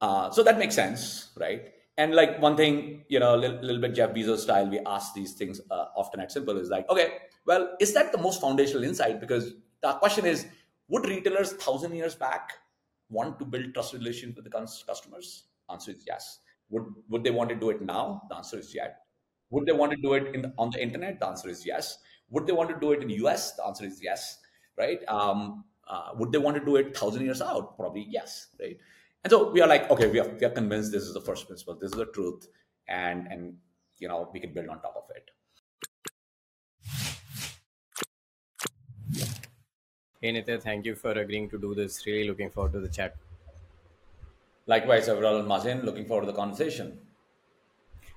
Uh, so that makes sense, right? And like one thing, you know, a little, little, bit Jeff Bezos style, we ask these things uh, often at Simpl is like, okay, well, is that the most foundational insight? Because the question is, would retailers thousand years back want to build trust relations with the customers? Answer is yes. Would would they want to do it now? The answer is yes. Would they want to do it in on the internet? The answer is yes. Would they want to do it in the US? The answer is yes. Right? Um, uh, would they want to do it thousand years out? Probably yes. Right? And so we are like, okay, we are, we are convinced this is the first principle. This is the truth, and and you know we can build on top of it. Hey Nitya, thank you for agreeing to do this. Really looking forward to the chat. Likewise, and Mazin, looking forward to the conversation.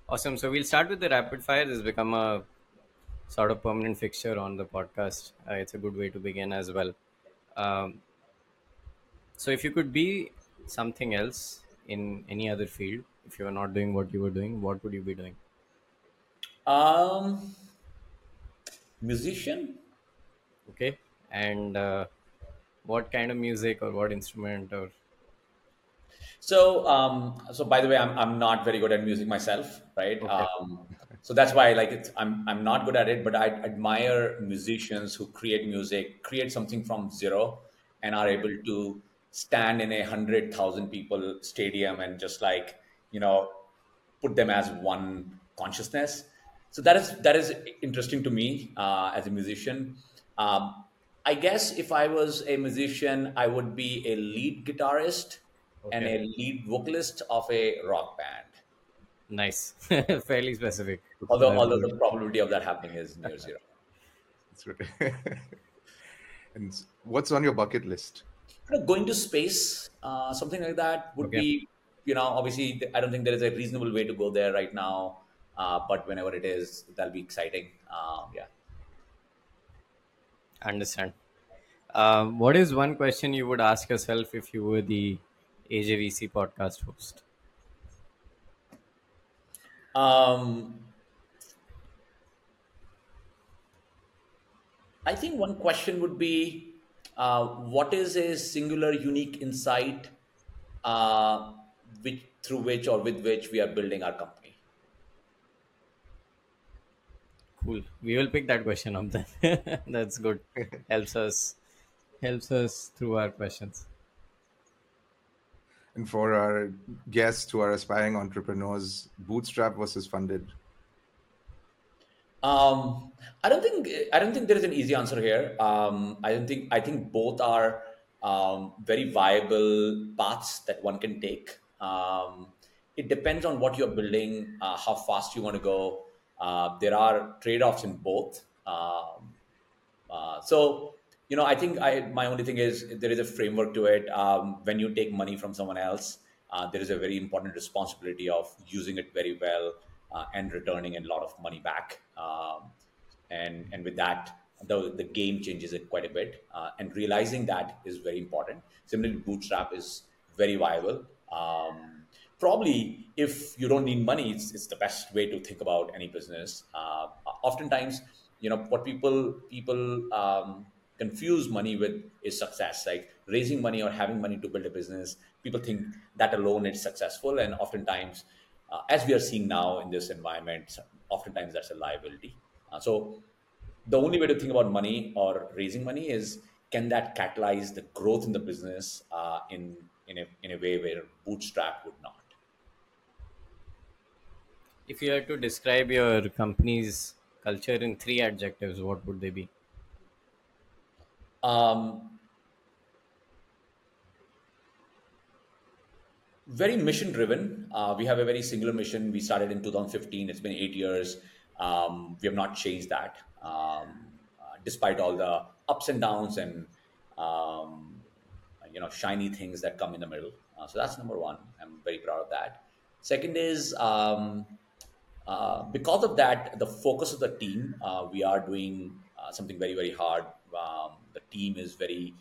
Awesome. So we'll start with the rapid fire. This has become a sort of permanent fixture on the podcast. Uh, it's a good way to begin as well. Um, so if you could be something else in any other field, if you were not doing what you were doing, what would you be doing? Um, musician. Okay and uh, what kind of music or what instrument or so um, so by the way i'm, I'm not very good at music myself right okay. um, so that's why I like it's, I'm, I'm not good at it but i admire musicians who create music create something from zero and are able to stand in a hundred thousand people stadium and just like you know put them as one consciousness so that is that is interesting to me uh, as a musician um, I guess if I was a musician, I would be a lead guitarist okay. and a lead vocalist of a rock band. Nice, fairly specific. Although, although the probability of that happening is near zero. That's right. and what's on your bucket list? Going to space, uh, something like that would okay. be, you know, obviously, I don't think there is a reasonable way to go there right now. Uh, but whenever it is, that'll be exciting. Uh, yeah. Understand. Um, what is one question you would ask yourself if you were the AJVC podcast host? Um, I think one question would be uh, what is a singular unique insight uh, which, through which or with which we are building our company? Cool. We will pick that question up then. That's good. helps us helps us through our questions. And for our guests who are aspiring entrepreneurs, bootstrap versus funded. Um, I don't think I don't think there is an easy answer here. Um, I don't think I think both are um, very viable paths that one can take. Um, it depends on what you're building, uh, how fast you want to go, uh, there are trade-offs in both. Um, uh, so, you know, I think I my only thing is there is a framework to it. Um, when you take money from someone else, uh, there is a very important responsibility of using it very well uh, and returning a lot of money back. Um, and and with that, the the game changes it quite a bit. Uh, and realizing that is very important. Similarly, Bootstrap is very viable. Um, probably if you don't need money, it's, it's the best way to think about any business. Uh, oftentimes, you know, what people people um, confuse money with is success. Like raising money or having money to build a business, people think that alone is successful, and oftentimes, uh, as we are seeing now in this environment, oftentimes that's a liability. Uh, so, the only way to think about money or raising money is can that catalyze the growth in the business uh, in in a, in a way where bootstrap would not if you had to describe your company's culture in three adjectives, what would they be? Um, very mission driven. Uh, we have a very singular mission. We started in 2015. It's been eight years. Um, we have not changed that, um, uh, despite all the ups and downs and um, you know shiny things that come in the middle. Uh, so that's number one. I'm very proud of that. Second is um, uh, because of that, the focus of the team, uh, we are doing uh, something very, very hard. Um, the team is very,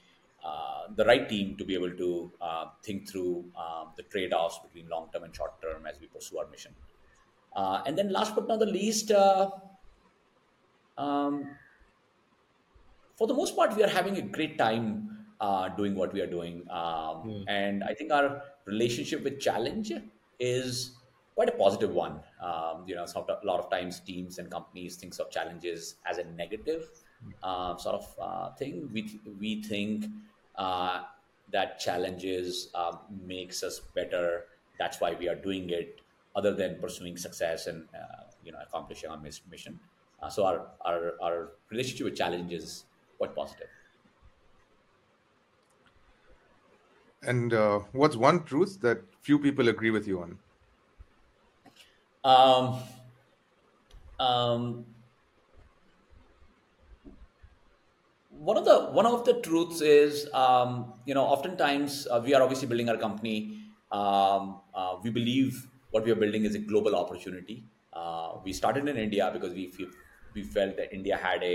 uh, the right team to be able to uh, think through um, the trade offs between long term and short term as we pursue our mission. and then, last but not the least, um, for the most part, we are having a great time uh, doing what we are doing. Um, And I think our relationship with challenge is quite a positive one. Um, you know, sort of, a lot of times teams and companies thinks of challenges as a negative uh, sort of uh, thing. We we think uh, that challenges uh, makes us better. That's why we are doing it, other than pursuing success and uh, you know accomplishing our mission. Uh, so our, our our relationship with challenge is quite positive. And uh, what's one truth that few people agree with you on? Um, um, one of the one of the truths is um, you know oftentimes uh, we are obviously building our company um, uh, we believe what we are building is a global opportunity. Uh, we started in india because we we felt that india had a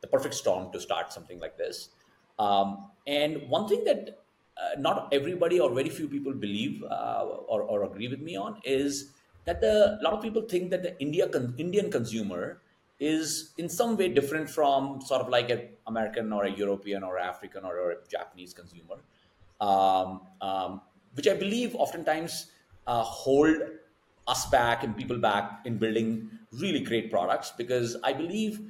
the perfect storm to start something like this. Um, and one thing that uh, not everybody or very few people believe uh, or, or agree with me on is that the a lot of people think that the India con- Indian consumer is in some way different from sort of like an American or a European or African or, a Japanese consumer, um, um, which I believe oftentimes uh, hold us back and people back in building really great products because I believe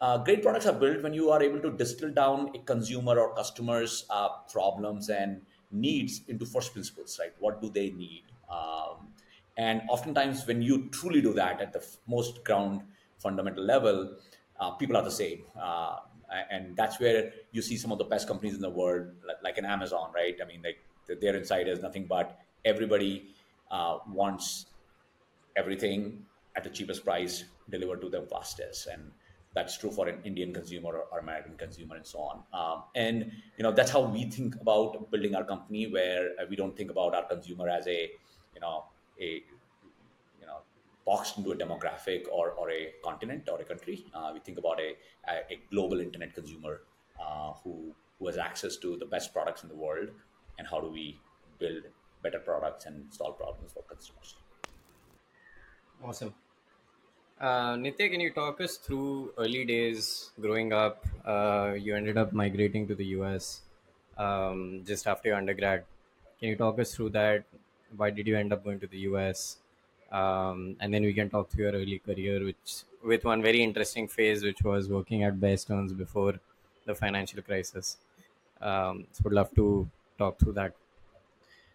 uh, great products are built when you are able to distill down a consumer or customer's uh, problems and needs into first principles, right? What do they need? Um, and oftentimes, when you truly do that at the most ground fundamental level, uh, people are the same. Uh, and that's where you see some of the best companies in the world, like, like an Amazon, right? I mean, like their inside is nothing but everybody uh, wants everything at the cheapest price delivered to them fastest and that's true for an indian consumer or, american consumer and so on um, and you know that's how we think about building our company where uh, we don't think about our consumer as a you know a boxed into a demographic or, or a continent or a country uh, we think about a, a, global internet consumer uh, who who has access to the best products in the world and how do we build better products and solve problems for consumers Awesome. Uh, Nitya, can you talk us through early days growing up? Uh, you ended up migrating to the US um, just after your undergrad. Can you talk us through that? Why did you end up going to the US? Um, and then we can talk through your early career, which with one very interesting phase, which was working at Bear Stearns before the financial crisis. Um, so, would love to talk through that.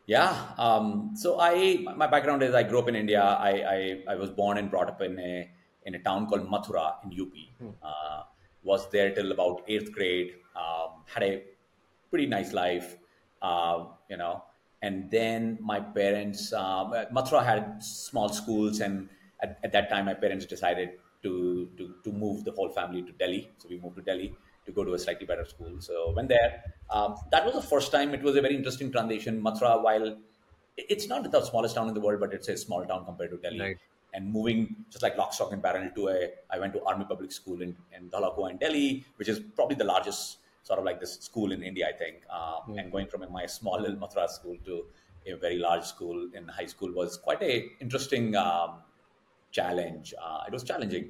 Yeah. Um, so I, my background is I grew up in India. I, I, I was born and brought up in a in a town called Mathura in UP. Uh, was there till about eighth grade. Um, had a pretty nice life, uh, you know. And then my parents, um, Mathura had small schools, and at, at that time, my parents decided to, to to move the whole family to Delhi. So we moved to Delhi to go to a slightly better school. So went there. Um, that was the first time. It was a very interesting transition. Mathura, while it's not the smallest town in the world, but it's a small town compared to Delhi. Right. And moving just like lock, stock, and barrel to a, I went to Army Public School in, in Dhaula Kuan in Delhi, which is probably the largest sort of like this school in India, I think. Um, And going from my small little Mathura school to a very large school in high school was quite a interesting um, challenge. Uh, it was challenging,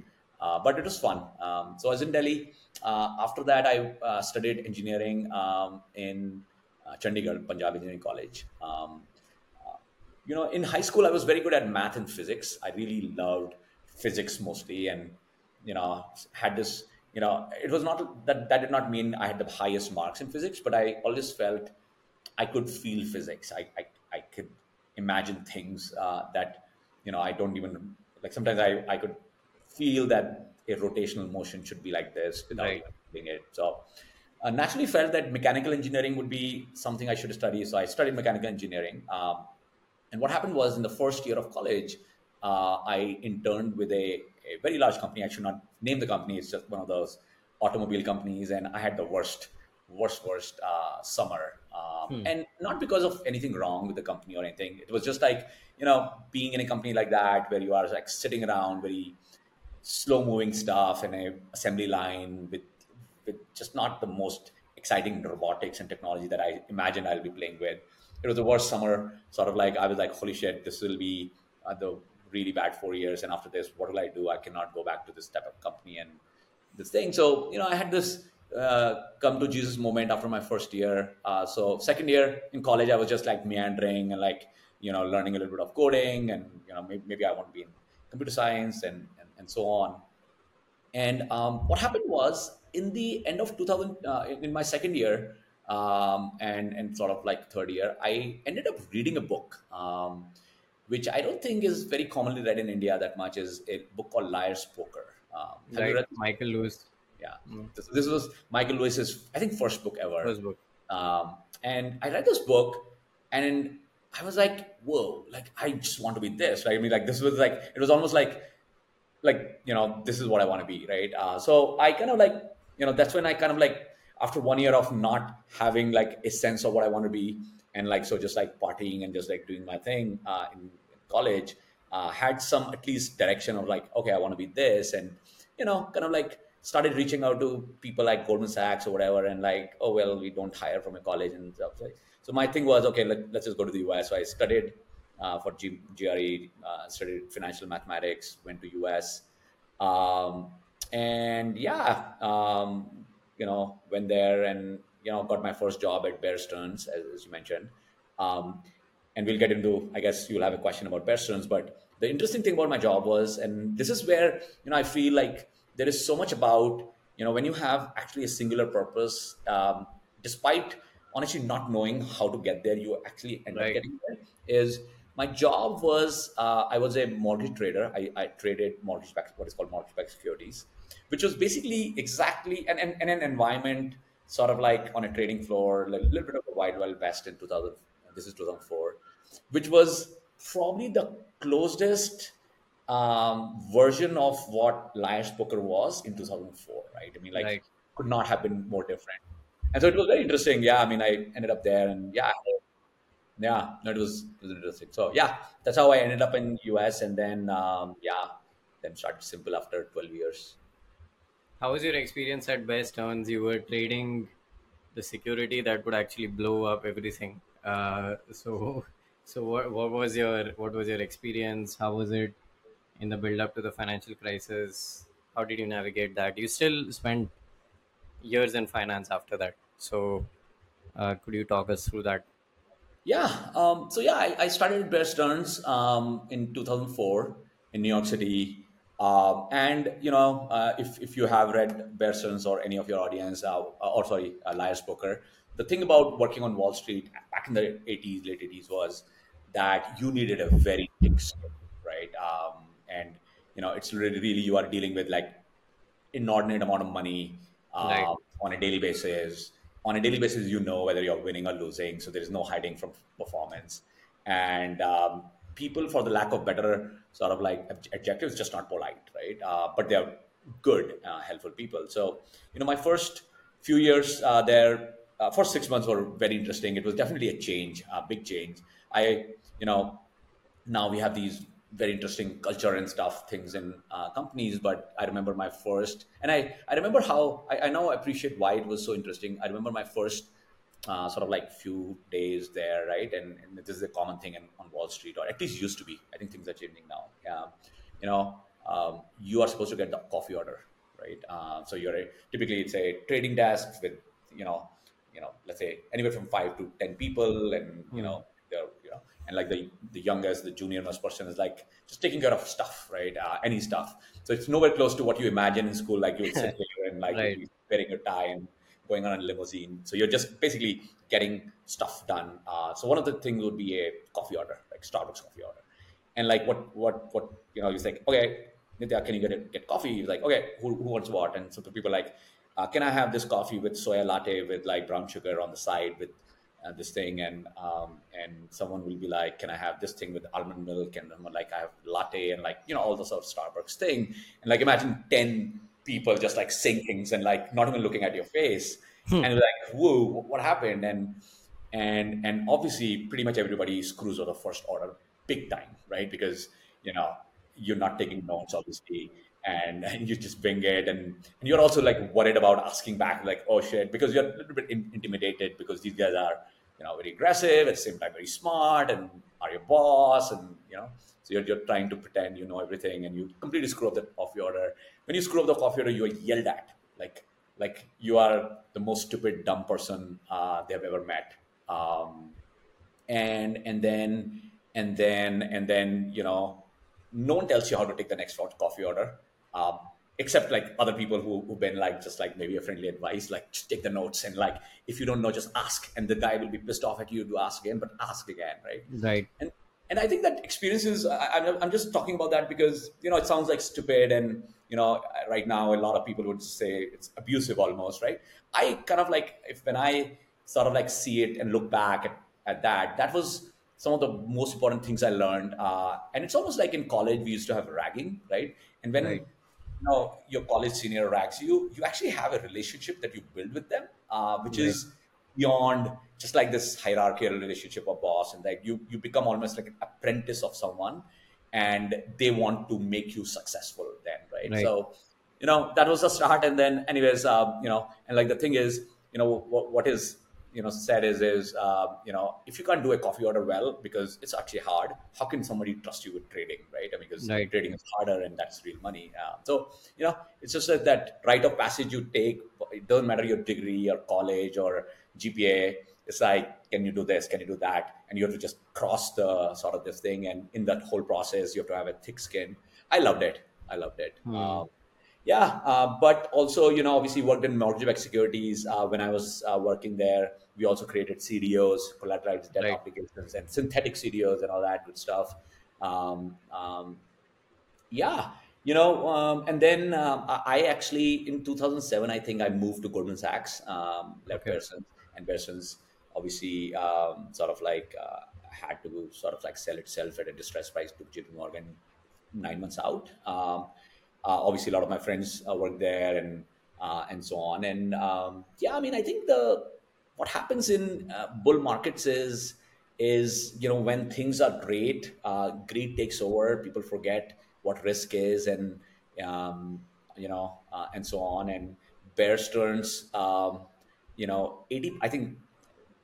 uh, but it was fun. Um, so I was in Delhi. Uh, after that, I uh, studied engineering um, in uh, Chandigarh, Punjab Engineering College. Um, you know, in high school, I was very good at math and physics. I really loved physics mostly, and you know, had this. You know, it was not that that did not mean I had the highest marks in physics, but I always felt I could feel physics. I I, I could imagine things uh, that you know I don't even like. Sometimes I I could feel that a rotational motion should be like this without Right. doing it. So uh, naturally felt that mechanical engineering would be something I should study. So I studied mechanical engineering. Um, and what happened was in the first year of college, uh, I interned with a, a very large company. I should not name the company. It's just one of those automobile companies, and I had the worst, worst, worst uh, summer. Um, And not because of anything wrong with the company or anything. It was just like you know being in a company like that where you are like sitting around very slow moving stuff in a assembly line with with just not the most exciting robotics and technology that I imagine I'll be playing with. It was the worst summer. Sort of like I was like, holy shit, this will be uh, the really bad four years. And after this, what will I do? I cannot go back to this type of company and this thing. So you know, I had this uh, come to Jesus moment after my first year. Uh, so second year in college, I was just like meandering and like you know learning a little bit of coding and you know maybe, maybe I want to be in computer science and and, and so on. And um, what happened was in the end of 2000, uh, in my second year um, and and sort of like third year, I ended up reading a book. Um, which I don't think is very commonly read in India that much, is a book called Liar's Poker. Um, have you Right, read Michael Lewis, yeah, this, this was Michael Lewis's, I think, first book ever. first book. Um, and I read this book, and I was like, "Whoa! Like, I just want to be this." Right? I mean, like, this was like, it was almost like, like you know, this is what I want to be, right? Uh, so I kind of like, you know, that's when I kind of like, after one year of not having like a sense of what I want to be, and like so just like partying and just like doing my thing uh, in, college, uh, had some at least direction of like, okay, I want to be this, and you know, kind of like started reaching out to people like Goldman Sachs or whatever, and like, oh well, we don't hire from a college and stuff. So, my thing was, okay, let, let's just go to the US. So I studied uh, for G- GRE, uh, studied financial mathematics, went to US, um, and yeah, um, you know, went there and you know got my first job at Bear Stearns, as, as you mentioned. Um, and we'll get into i guess you'll have a question about bear stearns but the interesting thing about my job was and this is where you know i feel like there is so much about you know when you have actually a singular purpose um, despite honestly not knowing how to get there you actually end up getting there is my job was uh, i was a mortgage trader i, I traded mortgage back what is called mortgage backed securities which was basically exactly and, and, and an environment sort of like on a trading floor a little bit of a wild wild west in 2000 this is 2004 which was probably the closest um, version of what Liar's Poker was in 2004, right? I mean, like, Right. could not have been more different. And so it was very interesting. Yeah, I mean, I ended up there, and yeah, yeah, no, it was it was interesting. So yeah, that's how I ended up in US, and then um, yeah, then started Simpl after 12 years. How was your experience at Bear Stearns? You were trading the security that would actually blow up everything. Uh, so, so what, what was your what was your experience? How was it in the build up to the financial crisis? How did you navigate that? You still spent years in finance after that. So, uh, could you talk us through that? Yeah. Um, so yeah, I, I started at Bear Stearns um, in 2004 in New York City. Um, and you know, uh, if if you have read Bear Stearns or any of your audience, uh, or sorry, uh, Liar's Poker, the thing about working on Wall Street back in the 80s, late 80s, was that you needed a very thick skin, right? Um, and you know, it's really, really you are dealing with like inordinate amount of money Right. uh, on a daily basis. On a daily basis, you know whether you're winning or losing, so there is no hiding from performance. And um, people, for the lack of better sort of like adj- adjectives, just not polite, right? Uh, but they're good, uh, helpful people. So, you know, my first few years uh, there, uh, first six months were very interesting. It was definitely a change, a big change. I, you know, now we have these very interesting culture and stuff things in uh, companies but i remember my first and i i remember how i, I now appreciate why it was so interesting i remember my first uh, sort of like few days there right? And, and this is a common thing in, on wall street or at least used to be. I think things are changing now. Yeah. You know um, you are supposed to get the coffee order right? Uh, so you're a, typically it's a trading desk with you know you know let's say anywhere from five to ten people and you know they're you know and like the the youngest the junior most person is like just taking care of stuff right? Uh, any stuff. So it's nowhere close to what you imagine in school like you would sit here and like Right. wearing a tie and going on a limousine. So you're just basically getting stuff done. Uh, so one of the things would be a coffee order like starbucks coffee order. And like what what what you know he's like okay Nitya, can you get it, get coffee? He's like okay who, who wants what? And so people are like uh, can i have this coffee with soya latte with like brown sugar on the side with uh, this thing? And um, and someone will be like can i have this thing with almond milk? And I'm like i have latte and like you know all the sort of starbucks thing. And like imagine 10 people just like saying things and like not even looking at your face. Hmm. And like whoa what happened? And and and obviously pretty much everybody screws with the first order big time right? Because you know you're not taking notes obviously and, and you just bring it. And, and you're also like worried about asking back like oh shit because you're a little bit in, intimidated because these guys are you know very aggressive at the same time very smart and are your boss and you know. So you're, you're trying to pretend you know everything and you completely screw up the your order when you screw up the coffee order you're yelled at. Like like you are the most stupid dumb person uh, they have ever met. Um, and and then and then and then you know no one tells you how to take the next coffee order um, except like other people who, who've been like just like maybe a friendly advice like just take the notes and like if you don't know just ask and the guy will be pissed off at you to ask again but ask again right? Right. And and i think that experiences I, I'm, I'm just talking about that because you know it sounds like stupid and you know right now a lot of people would say it's abusive almost right i kind of like if when i sort of like see it and look back at, at that that was some of the most important things i learned uh, and it's almost like in college we used to have ragging right and when Right. you know your college senior rags you you actually have a relationship that you build with them uh, which Right. is beyond just like this hierarchical relationship of boss and like you you become almost like an apprentice of someone and they want to make you successful then right, Right. so you know that was the start and then anyways um, you know and like the thing is you know what, what is you know said is is uh, you know if you can't do a coffee order well because it's actually hard how can somebody trust you with trading right? I mean, because Right. trading is harder and that's real money uh, so you know it's just that, that rite of passage you take it doesn't matter your degree or college or gpa it's like can you do this can you do that? And you have to just cross the sort of this thing and in that whole process you have to have a thick skin. I loved it i loved it um, yeah, uh, but also, you know, obviously worked in mortgage-backed securities. Uh, when I was uh, working there, we also created CDOs, collateralized debt Right. obligations, and synthetic CDOs and all that good stuff. Um, um, yeah, you know, um, and then um, I actually in 2007, I think I moved to Goldman Sachs, um, left Okay. Bear Stearns, and Bear Stearns obviously um, sort of like uh, had to sort of like sell itself at a distressed price to JP Morgan nine months out. Um, uh, obviously, a lot of my friends uh, work there, and uh, and so on. And um, yeah, I mean, I think the what happens in uh, bull markets is is you know when things are great, uh, greed takes over. People forget what risk is, and um, you know, uh, and so on. And bear stearns, um, you know, eighty. I think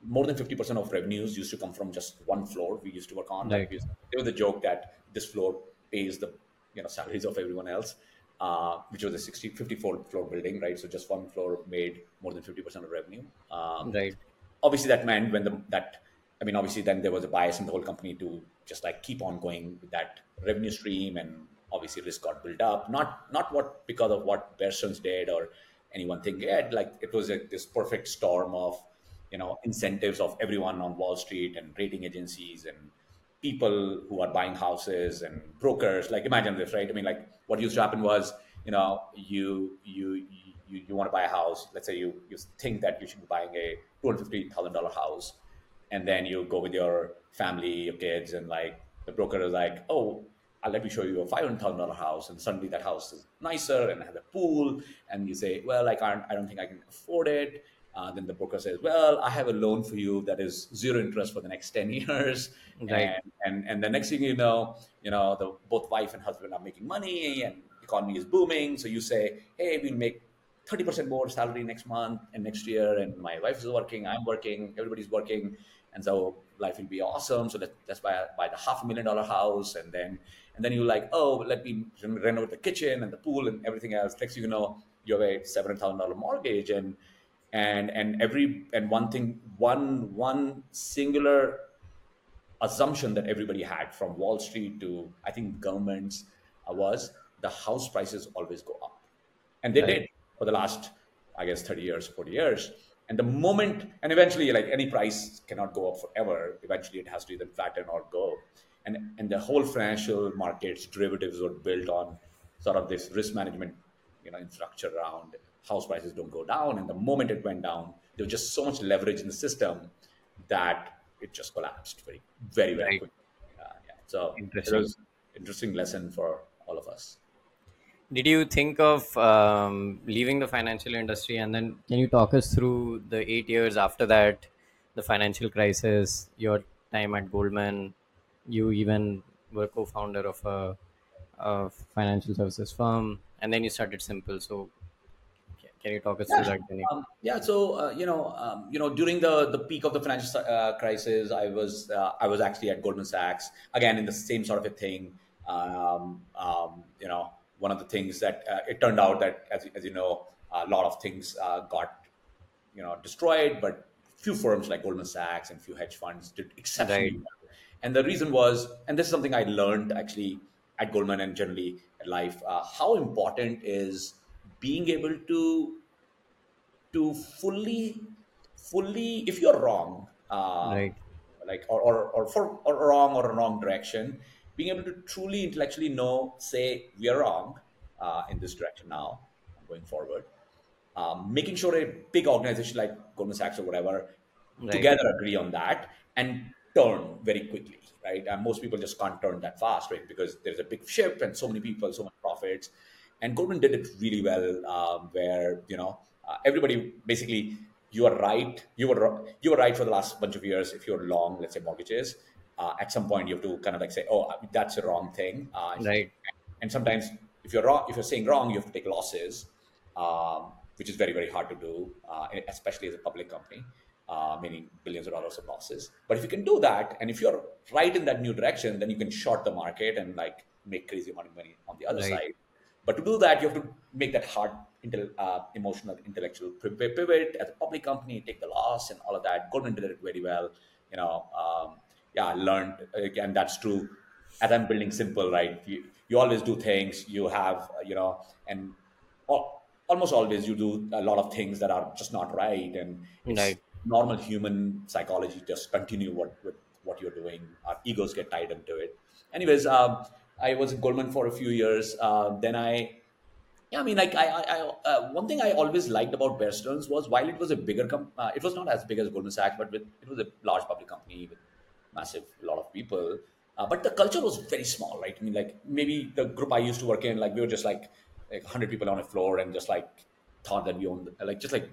more than 50% of revenues used to come from just one floor we used to work on. Right. Like there was a joke that this floor pays the you know salaries of everyone else, uh, which was a 60, 54 floor building, right? So just one floor made more than 50% of revenue. Um, right obviously that meant when the that I mean obviously then there was a bias in the whole company to just like keep on going with that revenue stream and obviously risk got built up not not what because of what Bear Stearns did or any one thing yeah like it was a, this perfect storm of you know incentives of everyone on Wall Street and rating agencies and people who are buying houses and brokers like imagine this right? I mean like what used to happen was you know you you you, you want to buy a house let's say you you think that you should be buying a $250000 house and then you go with your family your kids and like the broker is like oh I'll let me show you a $500000 house and suddenly that house is nicer and has a pool and you say well i can't i don't think i can afford it uh, then the broker says, "Well, I have a loan for you that is zero interest for the next ten years." Right. And, and and the next thing you know, you know, the both wife and husband are making money, and economy is booming. So you say, "Hey, we'll make thirty percent more salary next month and next year." And my wife is working, I'm working, everybody's working, and so life will be awesome. So let, let's buy buy the half a million dollar house, and then and then you're like, "Oh, let me renovate the kitchen and the pool and everything else." Next you know, you have a seven thousand dollar mortgage and and and every and one thing one one singular assumption that everybody had from wall street to i think governments uh, was the house prices always go up. And they Right. did for the last i guess 30 years 40 years. And the moment and eventually like any price cannot go up forever. Eventually it has to either flatten or go. And and the whole financial markets derivatives were built on sort of this risk management you know infrastructure around house prices don't go down and the moment it went down there was just so much leverage in the system that it just collapsed very very very Right. quickly uh, yeah. so it Interesting. was interesting lesson for all of us Did you think of um, leaving the financial industry and then can you talk us through the eight years after that, the financial crisis, your time at Goldman? You even were co founder of a, a financial services firm and then you started Simpl. So, can you talk us through that journey? Um, yeah, so uh, you know, um, you know, during the the peak of the financial uh, crisis, I was uh, I was actually at Goldman Sachs again in the same sort of a thing. Um, um, you know, one of the things that uh, it turned out that, as, as you know, a lot of things uh, got you know destroyed, but few firms like Goldman Sachs and few hedge funds did exceptionally Right. well. And the reason was, and this is something I learned actually at Goldman and generally at life, uh, how important is being able to to fully fully if you're wrong uh, Right. like or, or, or for or wrong or wrong direction being able to truly intellectually know say we are wrong uh, in this direction now going forward um, making sure a big organization like goldman sachs or whatever Right. together agree on that and turn very quickly right and most people just can't turn that fast right because there's a big ship and so many people so much profits and goldman did it really well um, where you know uh, everybody basically you are right you were you were right for the last bunch of years if you're long let's say mortgages uh, at some point you have to kind of like say oh that's a wrong thing uh, Right. and sometimes if you're wrong if you're saying wrong you have to take losses um, which is very very hard to do uh, especially as a public company uh, meaning billions of dollars of losses but if you can do that and if you're right in that new direction then you can short the market and like make crazy amount of money on the other Right. side but to do that you have to make that hard intel, uh, emotional intellectual. Pivot as a public company take the loss and all of that. Goldman did it very well you know um, yeah i learned uh, and that's true. As i'm building Simpl right you, you always do things you have uh, you know and al- almost always you do a lot of things that are just not right. And it's Right. normal human psychology just continue what with what you're doing. Our egos get tied into it. Anyways um, i was at goldman for a few years uh, then i yeah, I mean, like I, I, I uh, one thing I always liked about Bear Stearns was while it was a bigger, com- uh, it was not as big as Goldman Sachs, but with, it was a large public company with massive lot of people. Uh, but the culture was very small, right? I mean, like maybe the group I used to work in, like we were just like like hundred people on a floor and just like thought that we owned, like just like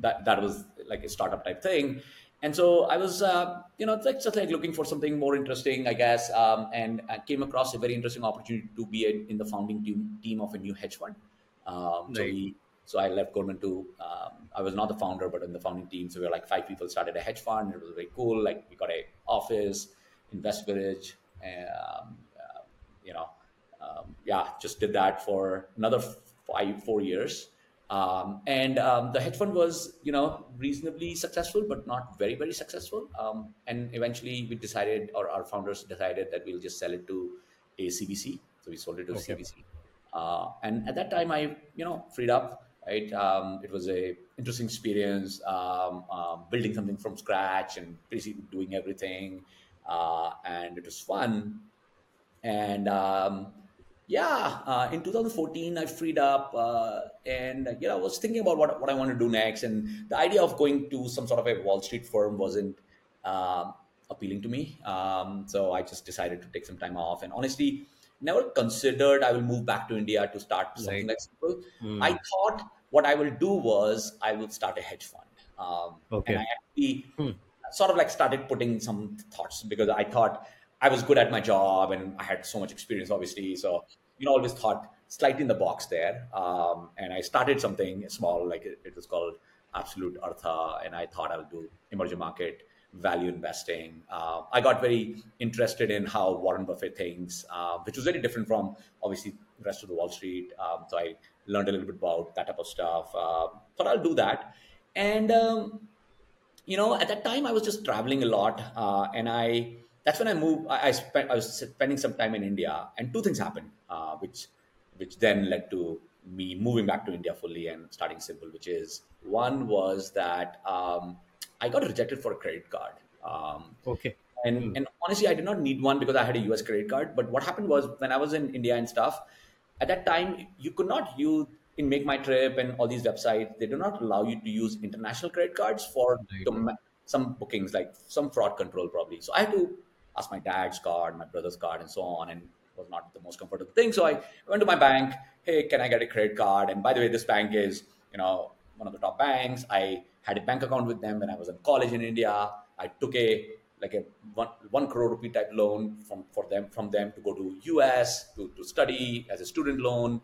that. That was like a startup type thing. And so I was, uh, you know, like, just like looking for something more interesting, I guess, um, and I came across a very interesting opportunity to be a, in the founding team, team of a new hedge fund. Um, so we, so I left Goldman to. Um, I was not the founder, but in the founding team. So we were like five people started a hedge fund. It was very cool. Like we got a office, in West Village, um, uh, you know, um, yeah, just did that for another five, four years. Um, and um, the hedge fund was, you know, reasonably successful, but not very, very successful. Um, and eventually, we decided, or our founders decided, that we'll just sell it to a CVC. So we sold it to Okay. CVC. Uh, and at that time, I, you know, freed up. Right, um, it was a interesting experience, um, um, building something from scratch and basically doing everything, uh, and it was fun. And um, yeah, uh, in 2014, I freed up, uh, and you know, I was thinking about what what I want to do next. And the idea of going to some sort of a Wall Street firm wasn't uh, appealing to me. Um, so I just decided to take some time off. And honestly, never considered I will move back to India to start something like Simpl. Hmm. I thought what I will do was I will start a hedge fund. Um, Okay. And I actually Hmm. sort of like started putting some thoughts because I thought I was good at my job and I had so much experience, obviously. So, you know, always thought slightly in the box there. Um, and I started something small, like it, it was called Absolute Artha. And I thought I'll do emerging market value investing. Uh, I got very interested in how Warren Buffett thinks, uh, which was very different from obviously the rest of the Wall Street. Um, so I learned a little bit about that type of stuff. Uh, I'll do that. And, um, you know, at that time I was just traveling a lot, uh, and I that's when I moved. I, I spent I was spending some time in India, and two things happened, uh, which which then led to me moving back to India fully and starting Simpl. Which is one was that um, I got rejected for a credit card. Um, Okay. and and honestly, I did not need one because I had a US credit card. But what happened was when I was in India and stuff, at that time you could not use in MakeMyTrip and all these websites. They do not allow you to use international credit cards for Right. dom- some bookings, like some fraud control probably. So I had to ask my dad's card, my brother's card, and so on, and it was not the most comfortable thing. So I went to my bank. Hey, can I get a credit card? And by the way, this bank is you know one of the top banks. I had a bank account with them when I was in college in India. I took a like a one, one crore rupee type loan from for them from them to go to US to, to study as a student loan,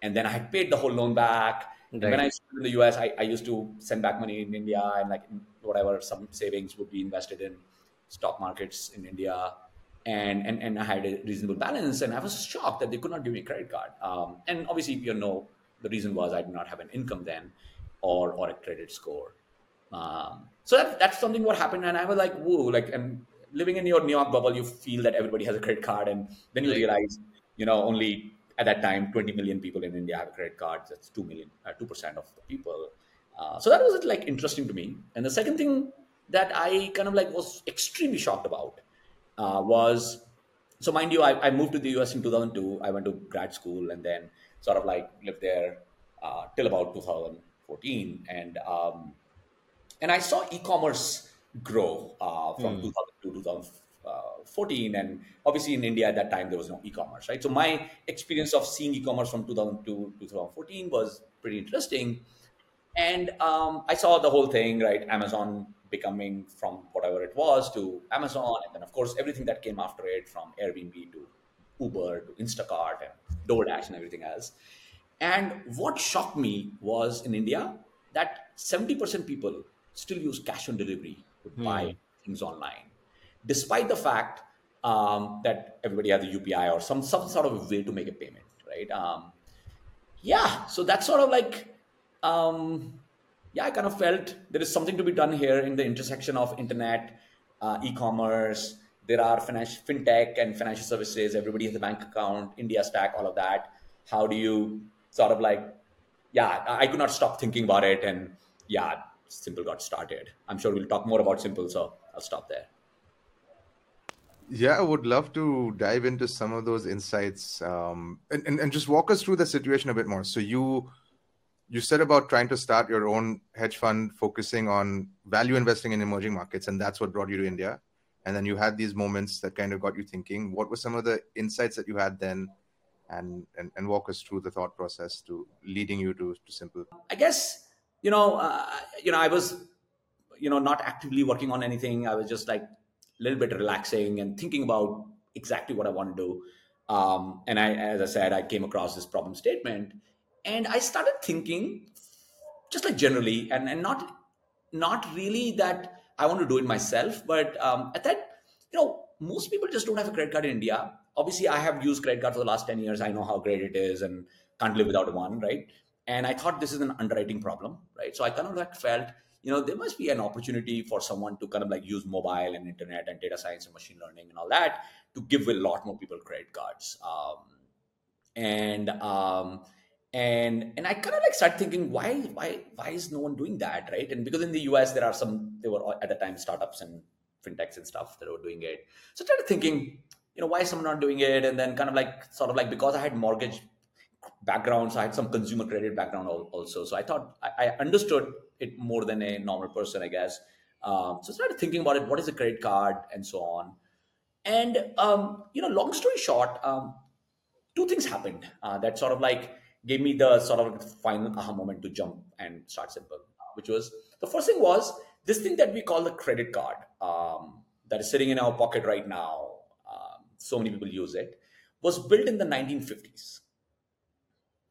and then I had paid the whole loan back. And when I was in the US, I, I used to send back money in India and like whatever some savings would be invested in stock markets in India. And, and, and I had a reasonable balance, and I was shocked that they could not give me a credit card. Um, and obviously, you know, The reason was I did not have an income then, or or a credit score. Um, so that, that's something what happened, and I was like, whoa, like, and living in your New York bubble, you feel that everybody has a credit card, and then you realize, you know, only at that time, 20 million people in India have a credit card. That's two million, uh, two percent of the people. Uh, so that was like interesting to me. And the second thing that I kind of like was extremely shocked about uh, was so mind you, I, I moved to the US in 2002. I went to grad school and then sort of like lived there uh, till about 2014. And um, and I saw e-commerce grow uh, from 2002 to 2014, and obviously in India at that time there was no e-commerce, right? So my experience of seeing e-commerce from 2002 to 2014 was pretty interesting, and um, I saw the whole thing, right? Amazon becoming from whatever it was to Amazon, and then of course everything that came after it, from Airbnb to Uber to Instacart and DoorDash and everything else. And what shocked me was in India that 70% people still use cash on delivery to buy things online, despite the fact um, that everybody has a UPI or some, some sort of way to make a payment, right? Um, yeah, so that's sort of like, um, yeah, I kind of felt there is something to be done here in the intersection of internet, uh, e-commerce. There are financial fintech and financial services. Everybody has a bank account, India Stack, all of that. How do you sort of like, yeah, I could not stop thinking about it, and yeah, Simpl got started. I'm sure we'll talk more about Simpl, so I'll stop there. Yeah, I would love to dive into some of those insights um, and, and, and just walk us through the situation a bit more. So you you said about trying to start your own hedge fund focusing on value investing in emerging markets, and that's what brought you to India. And then you had these moments that kind of got you thinking. What were some of the insights that you had then? And, and, and walk us through the thought process to leading you to, to Simpl. I guess you know, uh, you know, I was, you know, not actively working on anything. I was just like a little bit relaxing and thinking about exactly what I want to do. Um, and I, as I said, I came across this problem statement, and I started thinking, just like generally, and and not not really that I want to do it myself, but um, at that, you know, most people just don't have a credit card in India. Obviously, I have used credit card for the last ten years. I know how great it is, and can't live without one, right? And I thought this is an underwriting problem, right? So I kind of like felt, you know, there must be an opportunity for someone to kind of like use mobile and internet and data science and machine learning and all that to give a lot more people credit cards. Um, and um, and and I kind of like start thinking why why why is no one doing that right? And because in the US there are some there were at the time startups and fintechs and stuff that were doing it. So I started thinking you know why is someone not doing it? And then kind of like sort of like because I had mortgage background so I had some consumer credit background also. So I thought I, I understood it more than a normal person I guess. Um, so I started thinking about it what is a credit card and so on. And um, you know long story short um, two things happened uh, that sort of like gave me the sort of final aha moment to jump and start Simpl which was the first thing was this thing that we call the credit card um, that is sitting in our pocket right now. Um, so many people use it. Was built in the 1950s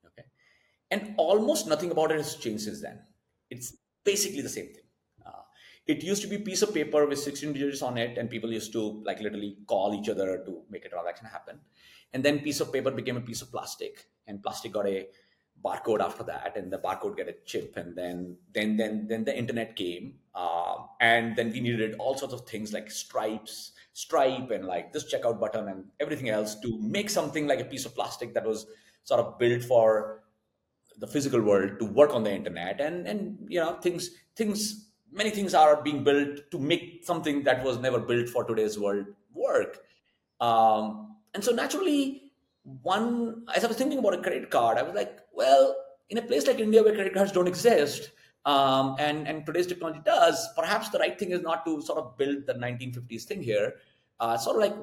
okay. And almost nothing about it has changed since then. It's basically the same thing. Uh, it used to be a piece of paper with 16 digits on it and people used to like literally call each other to make a transaction happen and then piece of paper became a piece of plastic. And plastic got a barcode after that. And the barcode got a chip. And then then then then the internet came. Um, and then we needed all sorts of things like stripes stripe and like this checkout button and everything else to make something like a piece of plastic that was sort of built for the physical world to work on the internet. And and you know things things many things are being built to make something that was never built for today's world work. Um, and so naturally one as i was thinking about a credit card i was like well in a place like india where credit cards don't exist um, and and today's technology does perhaps the right thing is not to sort of build the 1950s thing here. Uh, sort of like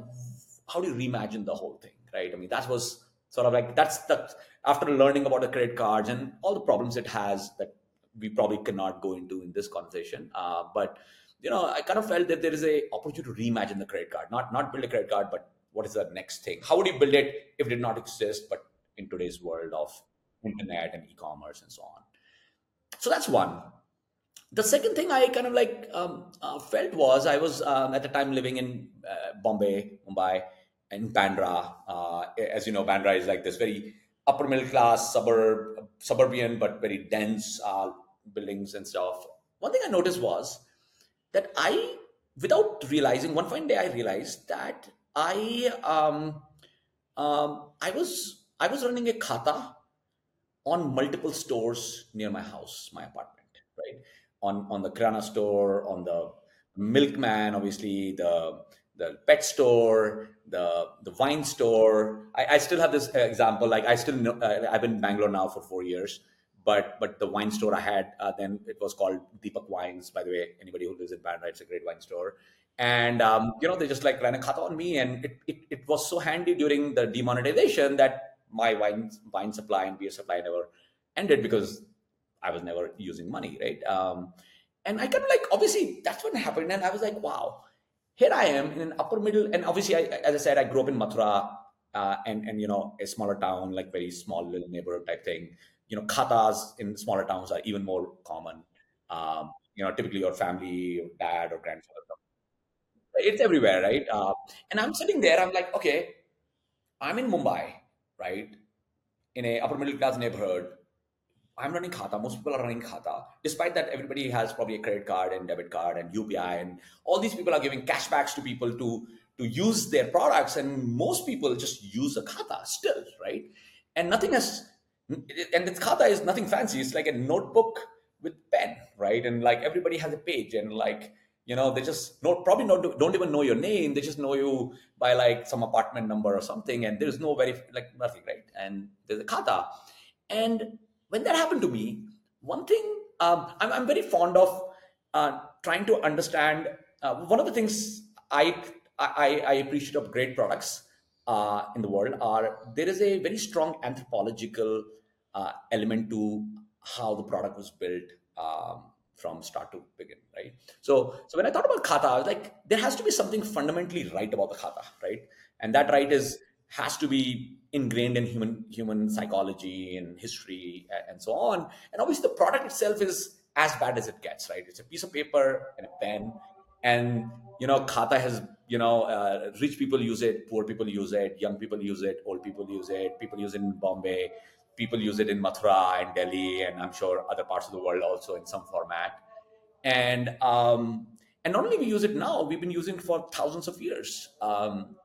how do you reimagine the whole thing right? I mean that was sort of like that's the after learning about the credit cards and all the problems it has that we probably cannot go into in this conversation uh, but you know i kind of felt that there is a opportunity to reimagine the credit card not not build a credit card but what is the next thing? How would you build it if it did not exist but in today's world of internet and e-commerce and so on? So that's one. The second thing i kind of like um, uh, felt was i was um, at the time living in uh, bombay mumbai and bandra. Uh, as you know bandra is like this very upper middle class suburb, suburban, but very dense uh, buildings and stuff. One thing I noticed was that I, without realizing, one fine day I realized that I, um, um, I was, I was running a khata on multiple stores near my house, my apartment, right? On on the Kirana store, on the milkman, obviously the the pet store, the the wine store. I, I still have this example. Like I still know, I've been in Bangalore now for four years, but but the wine store I had uh, then it was called Deepak Wines. By the way, anybody who lives in Bandra, it's a great wine store. And um, you know they just like ran a khata on me, and it, it, it was so handy during the demonetization that my wine wine supply and beer supply never ended because I was never using money, right? Um, and I kind of like obviously that's what happened, and I was like, wow, here I am in an upper middle, and obviously, I, as I said, I grew up in Mathura, uh, and and you know a smaller town, like very small little neighborhood type thing. You know, khatas in smaller towns are even more common. Um, you know, typically your family, your dad or grandfather, it's everywhere, right? Uh, and I'm sitting there, I'm like, okay, I'm in Mumbai, right? In a upper middle class neighborhood, I'm running Khata. Most people are running Khata. Despite that, everybody has probably a credit card and debit card and UPI, and all these people are giving cashbacks to people to to use their products, and most people just use a Khata still, right? And nothing has, and the Khata is nothing fancy. It's like a notebook with pen, right? And like everybody has a page, and like you know they just probably not don't even know your name. They just know you by like some apartment number or something, and there's no very like nothing, right? And there's a Khata, and when that happened to me, one thing um, I'm, I'm, very fond of uh, trying to understand. Uh, one of the things I, I, I appreciate of great products uh, in the world are there is a very strong anthropological uh, element to how the product was built um, from start to begin, right? So, so when I thought about khata, I was like, there has to be something fundamentally right about the khata, right? And that right is has to be ingrained in human human psychology and history and so on. And obviously, the product itself is as bad as it gets. Right? It's a piece of paper and a pen, and you know, Khata has you know, uh, rich people use it, poor people use it, young people use it, old people use it, people use it in Bombay, people use it in Mathura and Delhi, and I'm sure other parts of the world also in some format. And um, and not only we use it now, we've been using it for thousands of years. Um,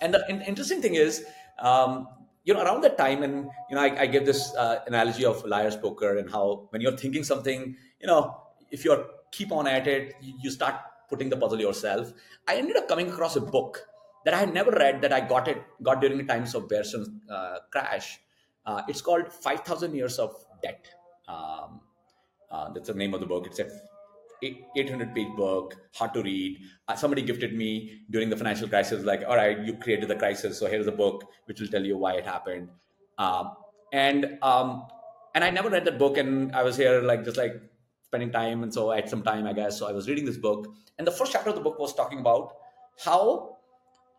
and the interesting thing is, um, you know, around that time, and you know, I, I give this uh, analogy of liar's poker and how when you're thinking something, you know, if you're keep on at it, you, start putting the puzzle yourself. I ended up coming across a book that I had never read that I got it got during the times of Bear Stearns uh, crash. Uh, it's called Five Thousand Years of Debt. Um, uh, that's the name of the book. It's a 800 page book, hard to read. Uh, somebody gifted me during the financial crisis, like, all right, you created the crisis, so here's a book which will tell you why it happened. Um, and um, and I never read that book, and I was here like just like spending time, and so I had some time, I guess. So I was reading this book, and the first chapter of the book was talking about how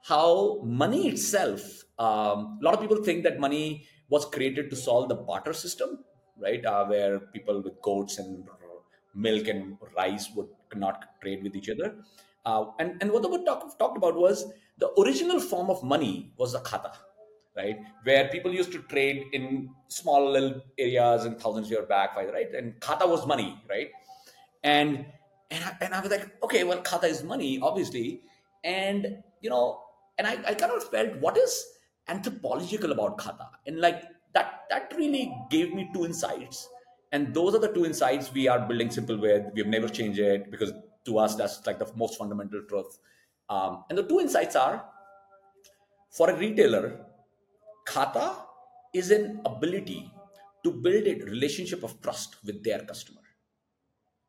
how money itself. Um, a lot of people think that money was created to solve the barter system, right? Uh, where people with goats and milk and rice would not trade with each other. Uh, and, and what they were talk, talked about was the original form of money was the khata, right? Where people used to trade in small little areas and thousands of years back, right? And khata was money, right? And and I, and I was like, okay, well, khata is money, obviously. And, you know, and I, I kind of felt what is anthropological about khata? And like that, that really gave me two insights. And those are the two insights we are building Simpl with. We've never changed it because to us that's like the most fundamental truth. Um, and the two insights are for a retailer khata is an ability to build a relationship of trust with their customer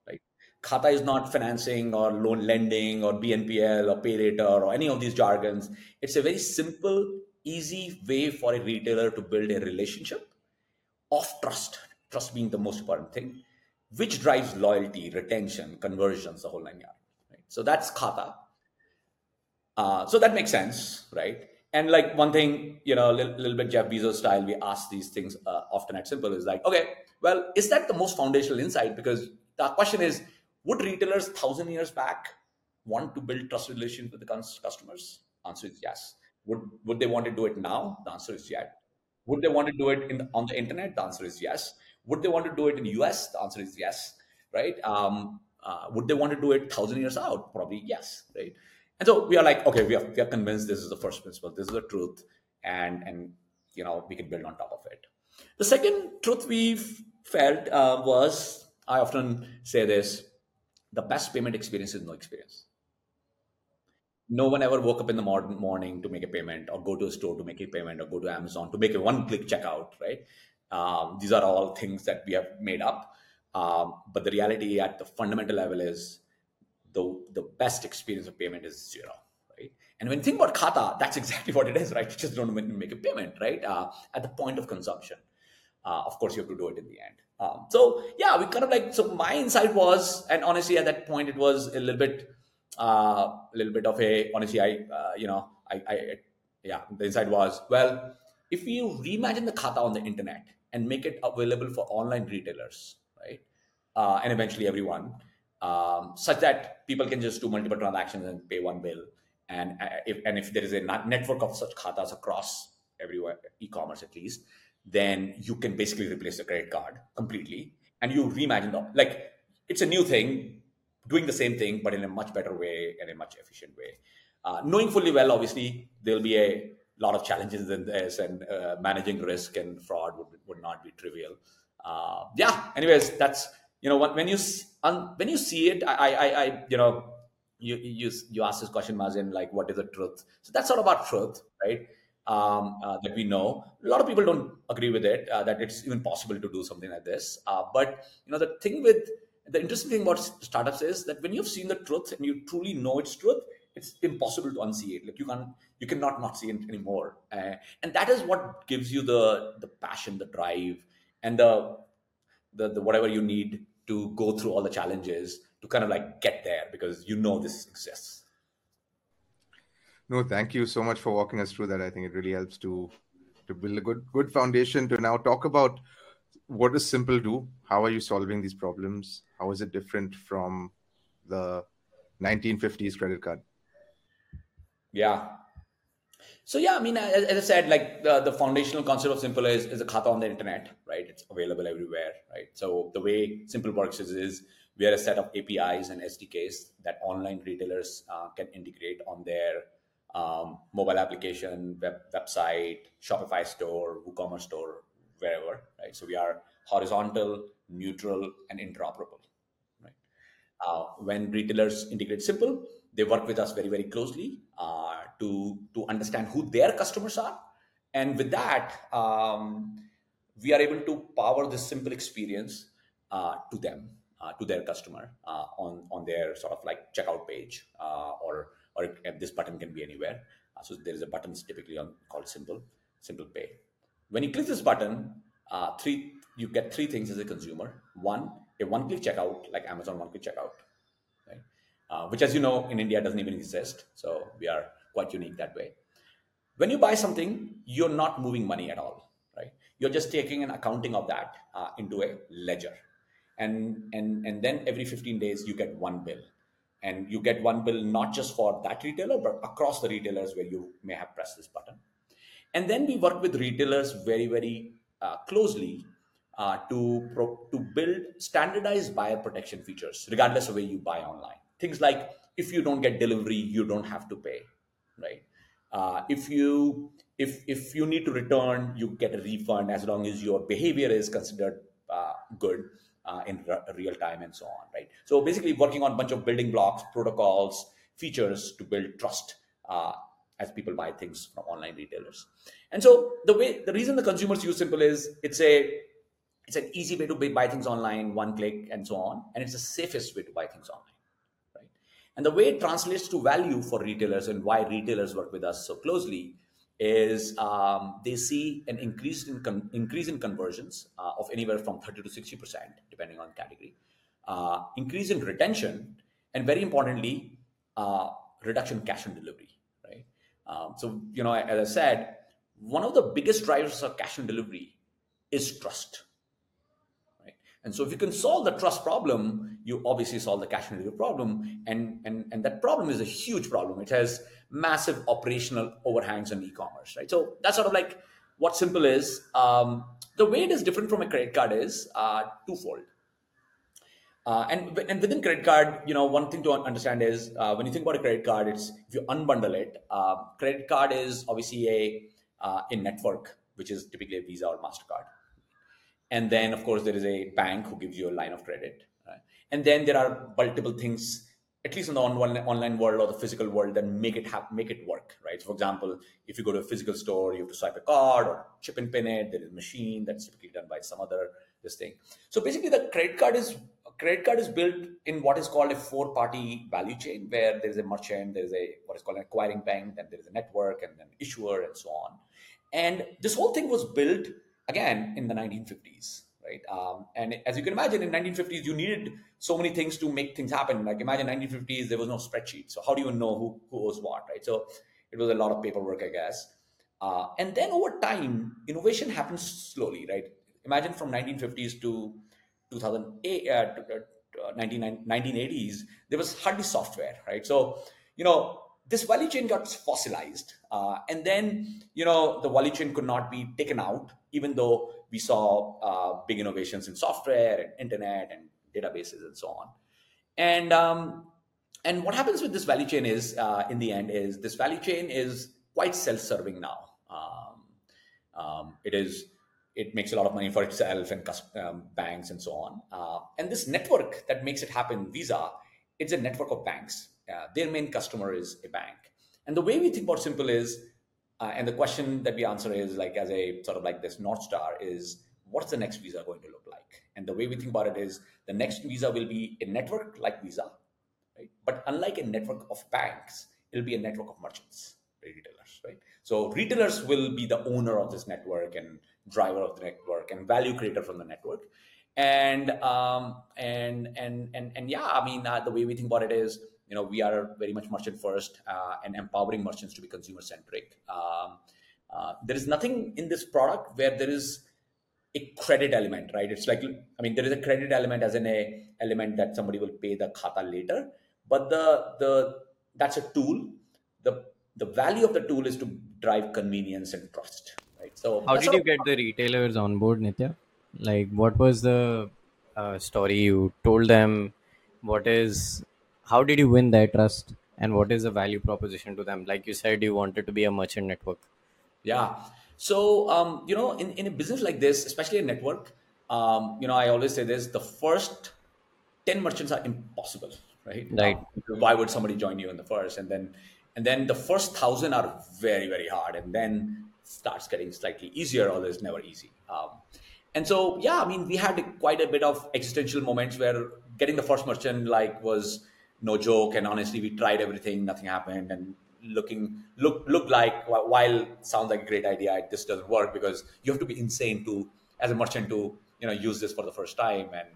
right? Khata is not financing or loan lending or bnpl or pay later or any of these jargons. It's a very simple easy way for a retailer to build a relationship of trust trust being the most important thing, which drives loyalty, retention, conversions, the whole nine yards. Right? So that's khata. Uh, so that makes sense, right? And like one thing, you know, a little, little, bit Jeff Bezos style, we ask these things uh, often at Simpl is like, okay, well, is that the most foundational insight? Because the question is, would retailers thousand years back want to build trust relations with the customers? Answer is yes. Would would they want to do it now? The answer is yes. Would they want to do it in, on the internet? The answer is yes. Would they want to do it in US? The answer is yes, right? Um, uh, would they want to do it thousand years out? Probably yes, right? And so we are like, okay, we are, we are convinced this is the first principle, this is the truth, and and you know we can build on top of it. The second truth we felt uh, was, I often say this: the best payment experience is no experience. No one ever woke up in the morning to make a payment, or go to a store to make a payment, or go to Amazon to make a one-click checkout, right? Um, these are all things that we have made up. Um, but the reality at the fundamental level is the, the best experience of payment is zero, right? And when you think about khata, that's exactly what it is, right? You just don't make a payment, right? Uh, at the point of consumption. Uh, of course, you have to do it in the end. Um, so yeah, we kind of like so. My insight was, and honestly, at that point, it was a little bit, a little bit of a honestly, I uh, you know, I, I yeah, the insight was well, if you reimagine the khata on the internet and make it available for online retailers, right, uh, and eventually everyone, um, such that people can just do multiple transactions and pay one bill. And uh, if, and if there is a network of such khatas across everywhere, e-commerce at least, then you can basically replace the credit card completely and you reimagine like it's a new thing doing the same thing but in a much better way and a much efficient way uh, knowing fully well obviously there'll be a lot of challenges in this and uh, managing risk and fraud would, would not be trivial uh, yeah anyways that's you know when you when you see it, I, I, I you know, you you you ask this question, Mazin, like what is the truth? So that's all about truth, right? Um, uh, that we know. A lot of people don't agree with it uh, that it's even possible to do something like this. Uh, but you know, the thing with the interesting thing about startups is that when you've seen the truth and you truly know its truth, it's impossible to unsee it. Like you can't, you cannot not see it anymore. Uh, and that is what gives you the the passion, the drive, and the the, the whatever you need to go through all the challenges to kind of like get there because you know this exists. No, thank you so much for walking us through that. I think it really helps to to build a good good foundation to now talk about what does Simpl do? How are you solving these problems? How is it different from the 1950s credit card? Yeah, so yeah, I mean, as, as I said, like the, the foundational concept of Simpl is, is a khata on the internet, right? It's available everywhere, right? So the way Simpl works is, is we are a set of APIs and SDKs that online retailers uh, can integrate on their um, mobile application, web, website, Shopify store, WooCommerce store, wherever, right? So we are horizontal, neutral, and interoperable, right? Uh, when retailers integrate Simpl, they work with us very, very closely. Uh, to to understand who their customers are and with that um, we are able to power this simple experience uh, to them uh, to their customer uh, on on their sort of like checkout page uh, or or this button can be anywhere so there is a button typically on called Simpl Simpl pay when you click this button uh, three you get three things as a consumer one a one click checkout like amazon one click checkout right? which as you know in india doesn't even exist so we are quite unique that way. When you buy something, you're not moving money at all, right? You're just taking an accounting of that uh, into a ledger, and and and then every 15 days you get one bill, and you get one bill not just for that retailer but across the retailers where you may have pressed this button, and then we work with retailers very very uh, closely uh, to pro- to build standardized buyer protection features, regardless of where you buy online. Things like if you don't get delivery, you don't have to pay right? Uh, if you if if you need to return, you get a refund as long as your behavior is considered uh, good uh, in re- real time and so on, right? So basically, working on a bunch of building blocks, protocols, features to build trust uh, as people buy things from online retailers. And so the way the reason the consumers use Simpl is it's a it's an easy way to buy things online, one click, and so on, and it's the safest way to buy things online. Right? And the way it translates to value for retailers and why retailers work with us so closely is um, they see an increase in con- increase in conversions uh, of anywhere from 30 to 60 percent, depending on category, uh, increase in retention, and very importantly, uh, reduction cash on delivery. Um, so you know, as I said, one of the biggest drivers of cash on delivery is trust. Right? And so if you can solve the trust problem, you obviously solve the cash and delivery problem. And, and, and that problem is a huge problem. It has massive operational overhangs on e-commerce, right? So that's sort of like what Simpl is um, the way it is different from a credit card is uh, twofold. Uh, and and within credit card, you know, one thing to understand is uh, when you think about a credit card, it's if you unbundle it, uh, credit card is obviously a uh, a network, which is typically a Visa or Mastercard, and then of course there is a bank who gives you a line of credit, right? and then there are multiple things at least in the online world or the physical world that make it happen, make it work, right? So for example, if you go to a physical store, you have to swipe a card or chip and pin it. There is a machine that's typically done by some other this thing. So basically, the credit card is credit card is built in what is called a four-party value chain, where there is a merchant, there is a what is called an acquiring bank, then there is a network, and then issuer, and so on. And this whole thing was built again in the 1950s, right? Um, and as you can imagine, in 1950s, you needed so many things to make things happen. Like imagine 1950s, there was no spreadsheet. So how do you know who, who owes what, right? So it was a lot of paperwork, I guess. Uh, and then over time, innovation happens slowly, right? Imagine from 1950s to 2008, uh, 1980s, uh, there was hardly software, right? So, you know, this value chain got fossilized. Uh, and then, you know, the value chain could not be taken out, even though we saw uh, big innovations in software and internet and databases and so on. And um, and what happens with this value chain is, uh, in the end, is this value chain is quite self-serving now. Um, um, it is it makes a lot of money for itself and um, banks and so on. Uh, and this network that makes it happen, Visa, it's a network of banks. Uh, their main customer is a bank. And the way we think about Simpl is, uh, and the question that we answer is like as a sort of like this North Star is, what's the next Visa going to look like? And the way we think about it is, the next Visa will be a network like Visa, right? But unlike a network of banks, it'll be a network of merchants, retailers, right? So retailers will be the owner of this network and driver of the network and value creator from the network. And um, and and and and yeah, I mean, uh, the way we think about it is, you know, we are very much merchant first uh, and empowering merchants to be consumer centric. Um, uh, there is nothing in this product where there is a credit element, right? It's like, I mean, there is a credit element as in a element that somebody will pay the khata later, but the the that's a tool. The the value of the tool is to drive convenience and trust right? So how did you get the retailers on board nitya? Like what was the uh, story? You told them what is how did you win their trust and what is the value proposition to them? Like you said you wanted to be a merchant network. Yeah. So um, you know in, in a business like this especially a network um, you know i always say this the first 10 merchants are impossible right? Right. Um, why would somebody join you in the first? And then and then the first thousand are very very hard. And then starts getting slightly easier although it's never easy um, and so yeah i mean we had quite a bit of existential moments where getting the first merchant like was no joke and honestly we tried everything nothing happened and looking look look like while sounds like a great idea it just doesn't work because you have to be insane to as a merchant to you know use this for the first time and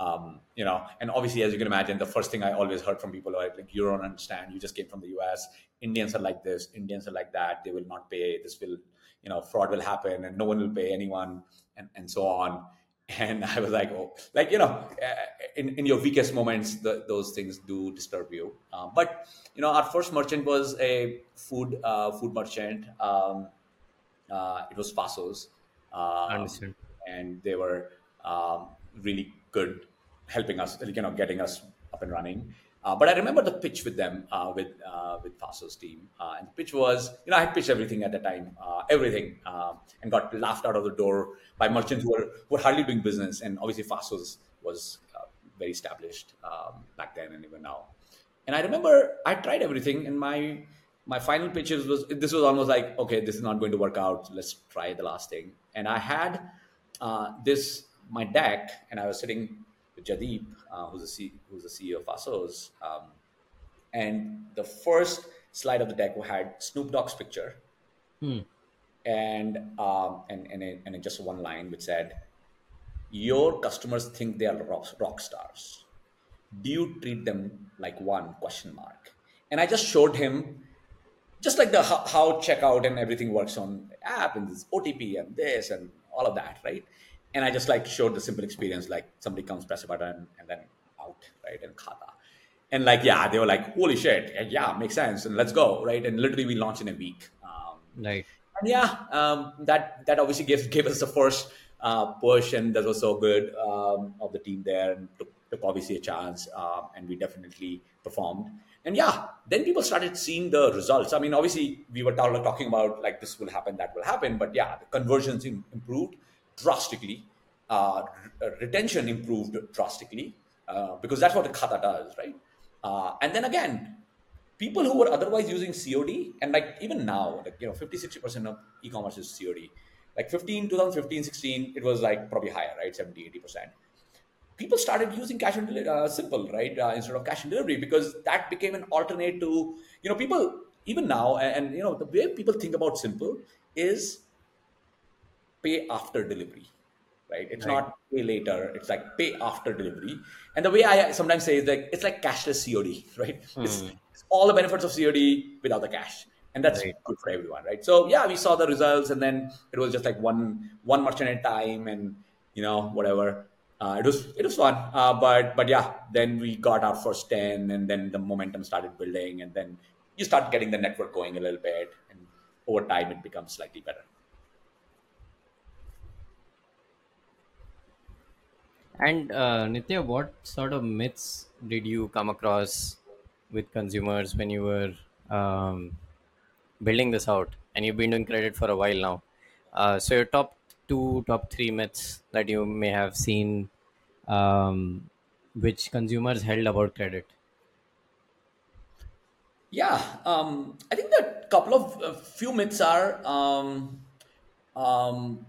um, you know, and obviously, as you can imagine, the first thing I always heard from people are like, "You don't understand. You just came from the U.S. Indians are like this. Indians are like that. They will not pay. This will, you know, fraud will happen, and no one will pay anyone, and and so on." And I was like, "Oh, like you know, uh, in in your weakest moments, the, those things do disturb you." Uh, but you know, our first merchant was a food uh, food merchant. Um, uh, it was Faasos. Um. And they were um, really good helping us, you know, getting us up and running. Uh, but I remember the pitch with them, uh, with uh, with Faasos team, uh, and the pitch was, you know, I had pitched everything at the time, uh, everything, uh, and got laughed out of the door by merchants who were who were hardly doing business, and obviously Faasos was very established um, back then and even now. And I remember I tried everything, and my my final pitches was this was almost like, okay, this is not going to work out. let's try the last thing. And I had this my deck, and I was sitting Jaydeep, uh, who's, the C- who's the CEO of Faasos, um, and the first slide of the deck had Snoop Dogg's picture, hmm. and um, and and, in, and in just one line which said, "Your customers think they are rock, rock stars. Do you treat them like one?" Question mark. And I just showed him just like the how, how, checkout and everything works on app and this OTP and this and all of that, right? And I just like showed the Simpl experience, like somebody comes, press a button, and then out, right, and khata. And like, yeah, they were like, holy shit, yeah, makes sense, and let's go, right? And literally, we launched in a week. Um, right. and yeah, um, that that obviously gave gave us the first uh, push, and that was so good um, of the team there, and took, took obviously a chance, uh, and we definitely performed. And yeah, then people started seeing the results. I mean, obviously, we were talking about like this will happen, that will happen, but yeah, the conversions improved drastically, uh, retention improved drastically, uh, because that's what the khata does, right? Uh, and then again, people who were otherwise using COD, and like even now, like you know, 50, 60% of e-commerce is COD. Like 15, 2015, 16, it was like probably higher, right? 70, 80%. People started using cash and delivery, uh, Simpl, right? Uh, instead of cash and delivery, because that became an alternate to, you know, people even now, and, and you know, the way people think about Simpl is pay after delivery right? It's right. not pay later. It's like pay after delivery. And the way I sometimes say is like it's like cashless COD, right? Mm. It's, it's, all the benefits of COD without the cash, and that's right. good for everyone, right? So yeah, we saw the results, and then it was just like one one merchant at a time, and you know whatever. Uh, it was it was fun, uh, but but yeah, then we got our first ten, and then the momentum started building, and then you start getting the network going a little bit, and over time it becomes slightly better. And uh, Nitya, what sort of myths did you come across with consumers when you were um, building this out? And you've been doing credit for a while now. Uh, so your top two, top three myths that you may have seen, um, which consumers held about credit. Yeah, um, I think that a couple of uh, few myths are um, um,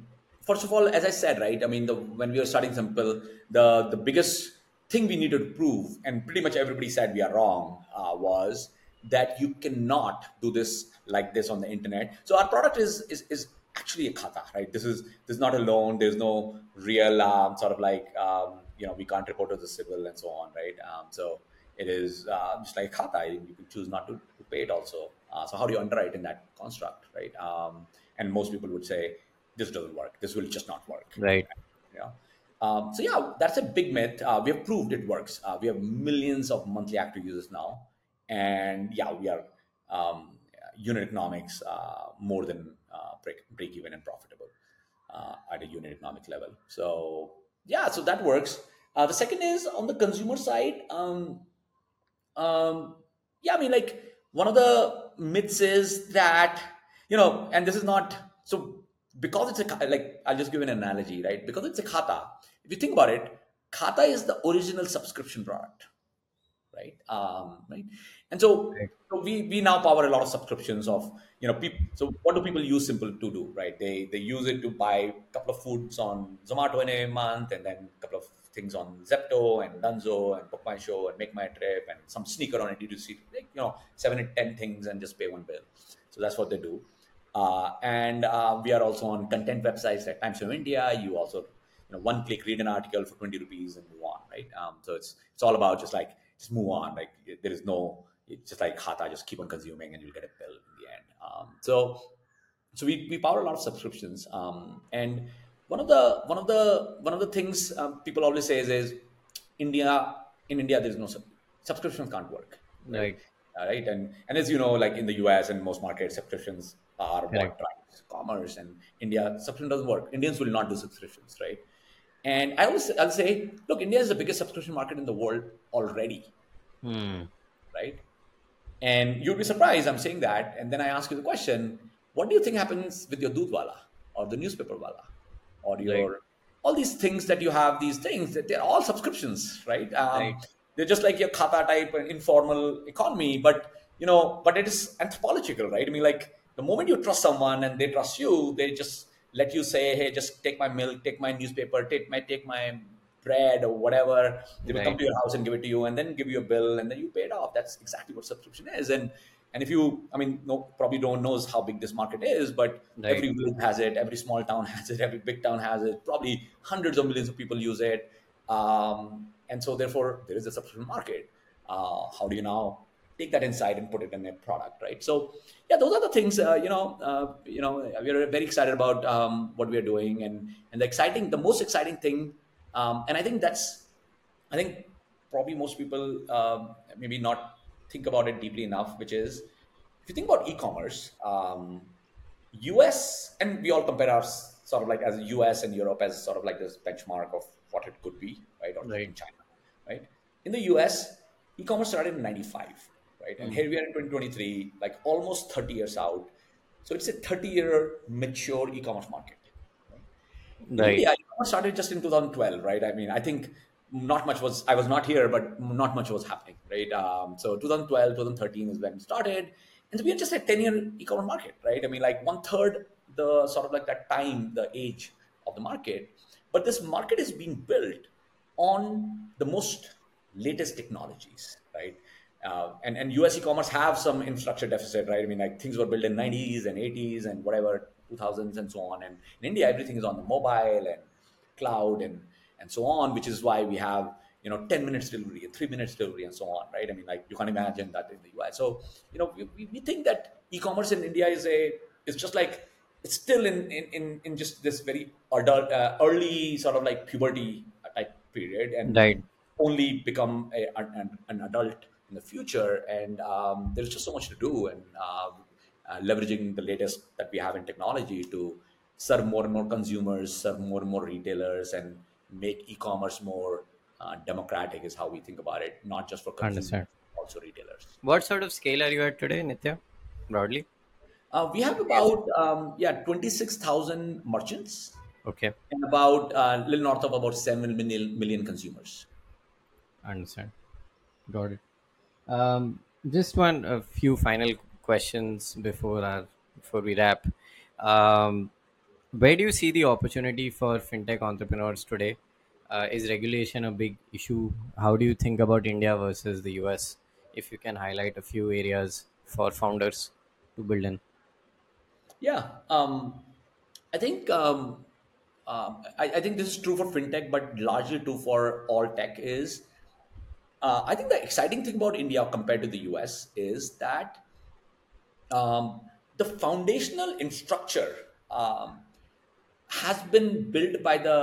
first of all, as I said, right? I mean, the, when we were starting Simpl, the the biggest thing we needed to prove, and pretty much everybody said we are wrong, uh, was that you cannot do this like this on the internet. So our product is is, is actually a khata, right? This is this is not a loan. There's no real um, sort of like um, you know we can't report to the CIBIL and so on, right? Um, so it is uh, just like khata. You can choose not to, to pay it also. Uh, so how do you underwrite in that construct, right? Um, and most people would say this doesn't work. This will just not work. Right. Yeah. Um, so yeah, that's a big myth. Uh, we have proved it works. Uh, we have millions of monthly active users now, and yeah, we are um, unit economics uh, more than uh, break, break even and profitable uh, at a unit economic level. So yeah, so that works. Uh, the second is on the consumer side. Um, um, yeah, I mean, like one of the myths is that you know, and this is not so because it's a like I'll just give an analogy, right? Because it's a khata. If you think about it, khata is the original subscription product, right? Um, right. And so, so we we now power a lot of subscriptions of you know people. So what do people use Simpl to do, right? They they use it to buy a couple of foods on Zomato in a month, and then a couple of things on Zepto and Dunzo and BookMyShow and MakeMyTrip and some sneaker on a D2C, like, you know, seven and ten things and just pay one bill. So that's what they do. Uh, and uh, we are also on content websites like Times of India. You also, you know, one click read an article for 20 rupees and move on, right? Um, so it's it's all about just like just move on. Like there is no, it's just like khata, just keep on consuming and you'll get a bill in the end. Um, so so we, we power a lot of subscriptions. Um, and one of the one of the one of the things um, people always say is, is India in India there's no subscriptions can't work. Right. right. Uh, right. And and as you know, like in the US and most markets, subscriptions are what drives commerce and India subscription doesn't work. Indians will not do subscriptions, right? And I always I'll say, look, India is the biggest subscription market in the world already, hmm. right? And you'd be surprised I'm saying that. And then I ask you the question, what do you think happens with your Dudwala or the newspaper wala or your right. all these things that you have? These things that they're all subscriptions, right? Um, right. They're just like your khata type informal economy, but you know, but it is anthropological, right? I mean, like the moment you trust someone and they trust you, they just let you say, "Hey, just take my milk, take my newspaper, take my take my bread or whatever." They will right. come to your house and give it to you, and then give you a bill, and then you pay it off. That's exactly what subscription is. And and if you, I mean, no, probably don't knows how big this market is, but right. every village has it, every small town has it, every big town has it. Probably hundreds of millions of people use it, um, and so therefore there is a subscription market. Uh, how do you now take that insight and put it in a product, right? So yeah, those are the things. Uh, you know, uh, you know, we are very excited about um, what we are doing, and and the exciting, the most exciting thing, um, and I think that's, I think probably most people um, maybe not think about it deeply enough, which is if you think about e-commerce, um, US, and we all compare our sort of like as US and Europe as sort of like this benchmark of what it could be, right? Or Right. in China, right? In the US, e-commerce started in 95, right? And here we are in 2023, like almost 30 years out. So it's a 30 year mature e-commerce market. In Right. India, e-commerce started just in 2012, right? I mean, I think not much was, I was not here, but not much was happening, right? Um, so 2012, 2013 is when it started. And so we are just a 10 year e-commerce market, right? I mean, like one third the sort of like that time, the age of the market. But this market is being built on the most latest technologies, right? Uh, and, and US e-commerce have some infrastructure deficit, right? I mean, like things were built in 90s and 80s and whatever, 2000s and so on. And in India, everything is on the mobile and cloud and, and so on, which is why we have, you know, 10 minutes delivery and three minutes delivery and so on, right? I mean, like you can't imagine that in the US. So, you know, we, we- think that e-commerce in India is a, is just like, it's still in, in, in, in just this very adult, uh, early sort of like puberty type period. And Right. only become a, an, an adult in the future and um, there's just so much to do and uh, uh, leveraging the latest that we have in technology to serve more and more consumers serve more and more retailers and make e-commerce more uh, democratic is how we think about it not just for consumers Understand. also retailers What sort of scale are you at today, Nitya? Broadly. uh, we have about um, yeah 26000 merchants Okay. and about a uh, little north of about 7 million, million consumers Understand. Got it. Um, just one, a few final questions before our before we wrap. Um, where do you see the opportunity for fintech entrepreneurs today? Uh, is regulation a big issue? How do you think about India versus the US? If you can highlight a few areas for founders to build in. Yeah, um, I think um, um, I, I think this is true for fintech, but largely true for all tech. Is uh, I think the exciting thing about India compared to the US is that um, the foundational infrastructure um, has been built by the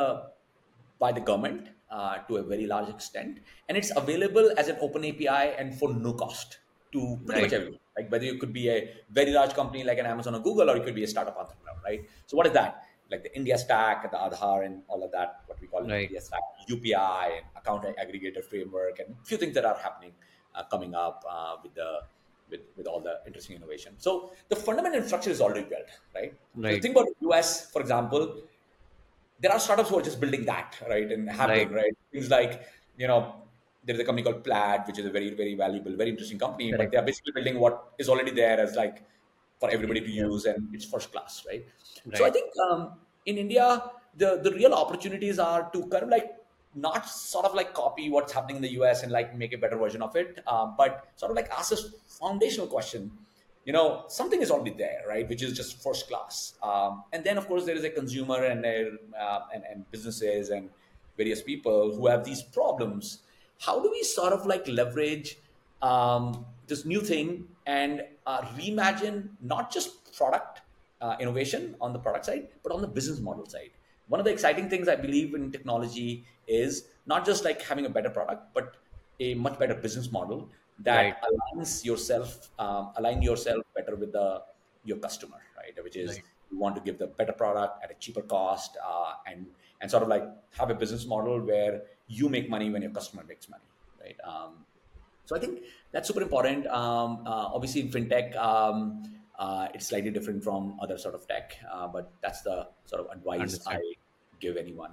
by the government uh, to a very large extent, and it's available as an open API and for no cost to pretty much everyone. Like whether you could be a very large company like an Amazon or Google, or you could be a startup entrepreneur, right? So what is that? Like the India Stack, the Aadhaar, and all of that, what we call Right. India Stack, UPI, and account aggregator framework, and a few things that are happening uh, coming up uh, with the with, with all the interesting innovation. So the fundamental infrastructure is already built, right? So think about the US, for example, there are startups who are just building that, right? And happening, Right. right? Things like, you know, there's a company called Plaid, which is a very, very valuable, very interesting company, but they are basically building what is already there as like for everybody to use and it's first class, right? So I think um, in India, the, the real opportunities are to kind of like not sort of like copy what's happening in the US and like make a better version of it, um, but sort of like ask this foundational question. You know something is already there right? Which is just first class. Um, and then of course there is a consumer and, a, uh, and and businesses and various people who have these problems. How do we sort of like leverage um, this new thing and uh, reimagine not just product uh, innovation on the product side but on the business model side one of the exciting things i believe in technology is not just like having a better product but a much better business model that Right. aligns yourself um, align yourself better with the your customer right which is Right. you want to give the better product at a cheaper cost uh, and and sort of like have a business model where you make money when your customer makes money right um, so i think that's super important um, uh, obviously in fintech um, uh, it's slightly different from other sort of tech uh, but that's the sort of advice Understand. i give anyone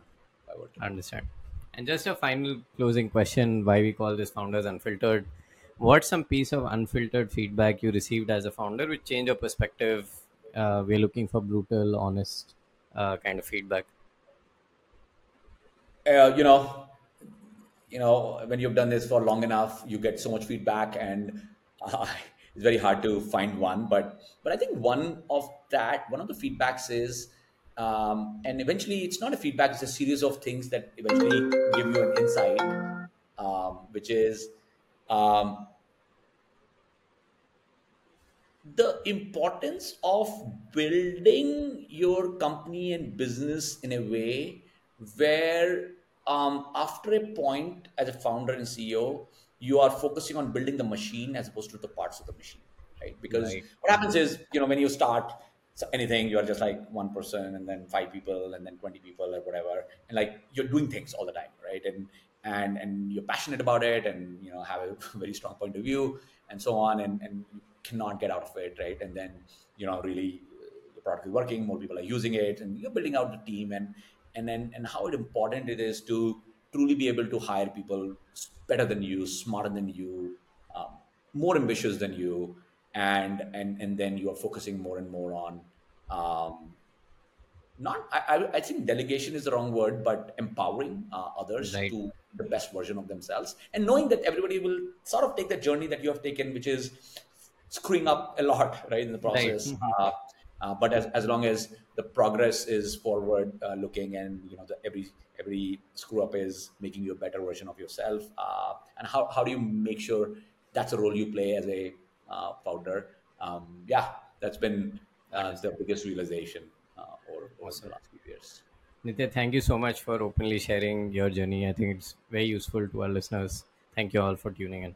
I to. Understand. And just a final closing question why we call this Founders Unfiltered. What's some piece of unfiltered feedback you received as a founder which changed your perspective? Uh, we're looking for brutal, honest uh, kind of feedback. uh, you know, you know, when you've done this for long enough, you get so much feedback, and uh, it's very hard to find one. But but I think one of that, one of the feedbacks is, um, and eventually, it's not a feedback; it's a series of things that eventually give you an insight, um, which is. Um, the importance of building your company and business in a way where um, after a point as a founder and ceo you are focusing on building the machine as opposed to the parts of the machine right? Because Right. what happens is you know when you start anything you're just like one person and then five people and then 20 people or whatever. And like you're doing things all the time right? And and and you're passionate about it and you know have a very strong point of view and so on and and you cannot get out of it right? And then you know really the product is working more people are using it and you're building out the team and and then and how important it is to truly be able to hire people better than you smarter than you um, more ambitious than you and and and then you are focusing more and more on um, not I, I think delegation is the wrong word but empowering uh, others Right. to the best version of themselves and knowing that everybody will sort of take the journey that you have taken which is screwing up a lot right in the process. Uh, uh, but as, as long as the progress is forward uh, looking and you know the, every every screw up is making you a better version of yourself uh, and how, how do you make sure that's a role you play as a uh, founder um, yeah that's been uh, the biggest realization uh, over, over the last few years Nitya, thank you so much for openly sharing your journey. I think it's very useful to our listeners. Thank you all for tuning in.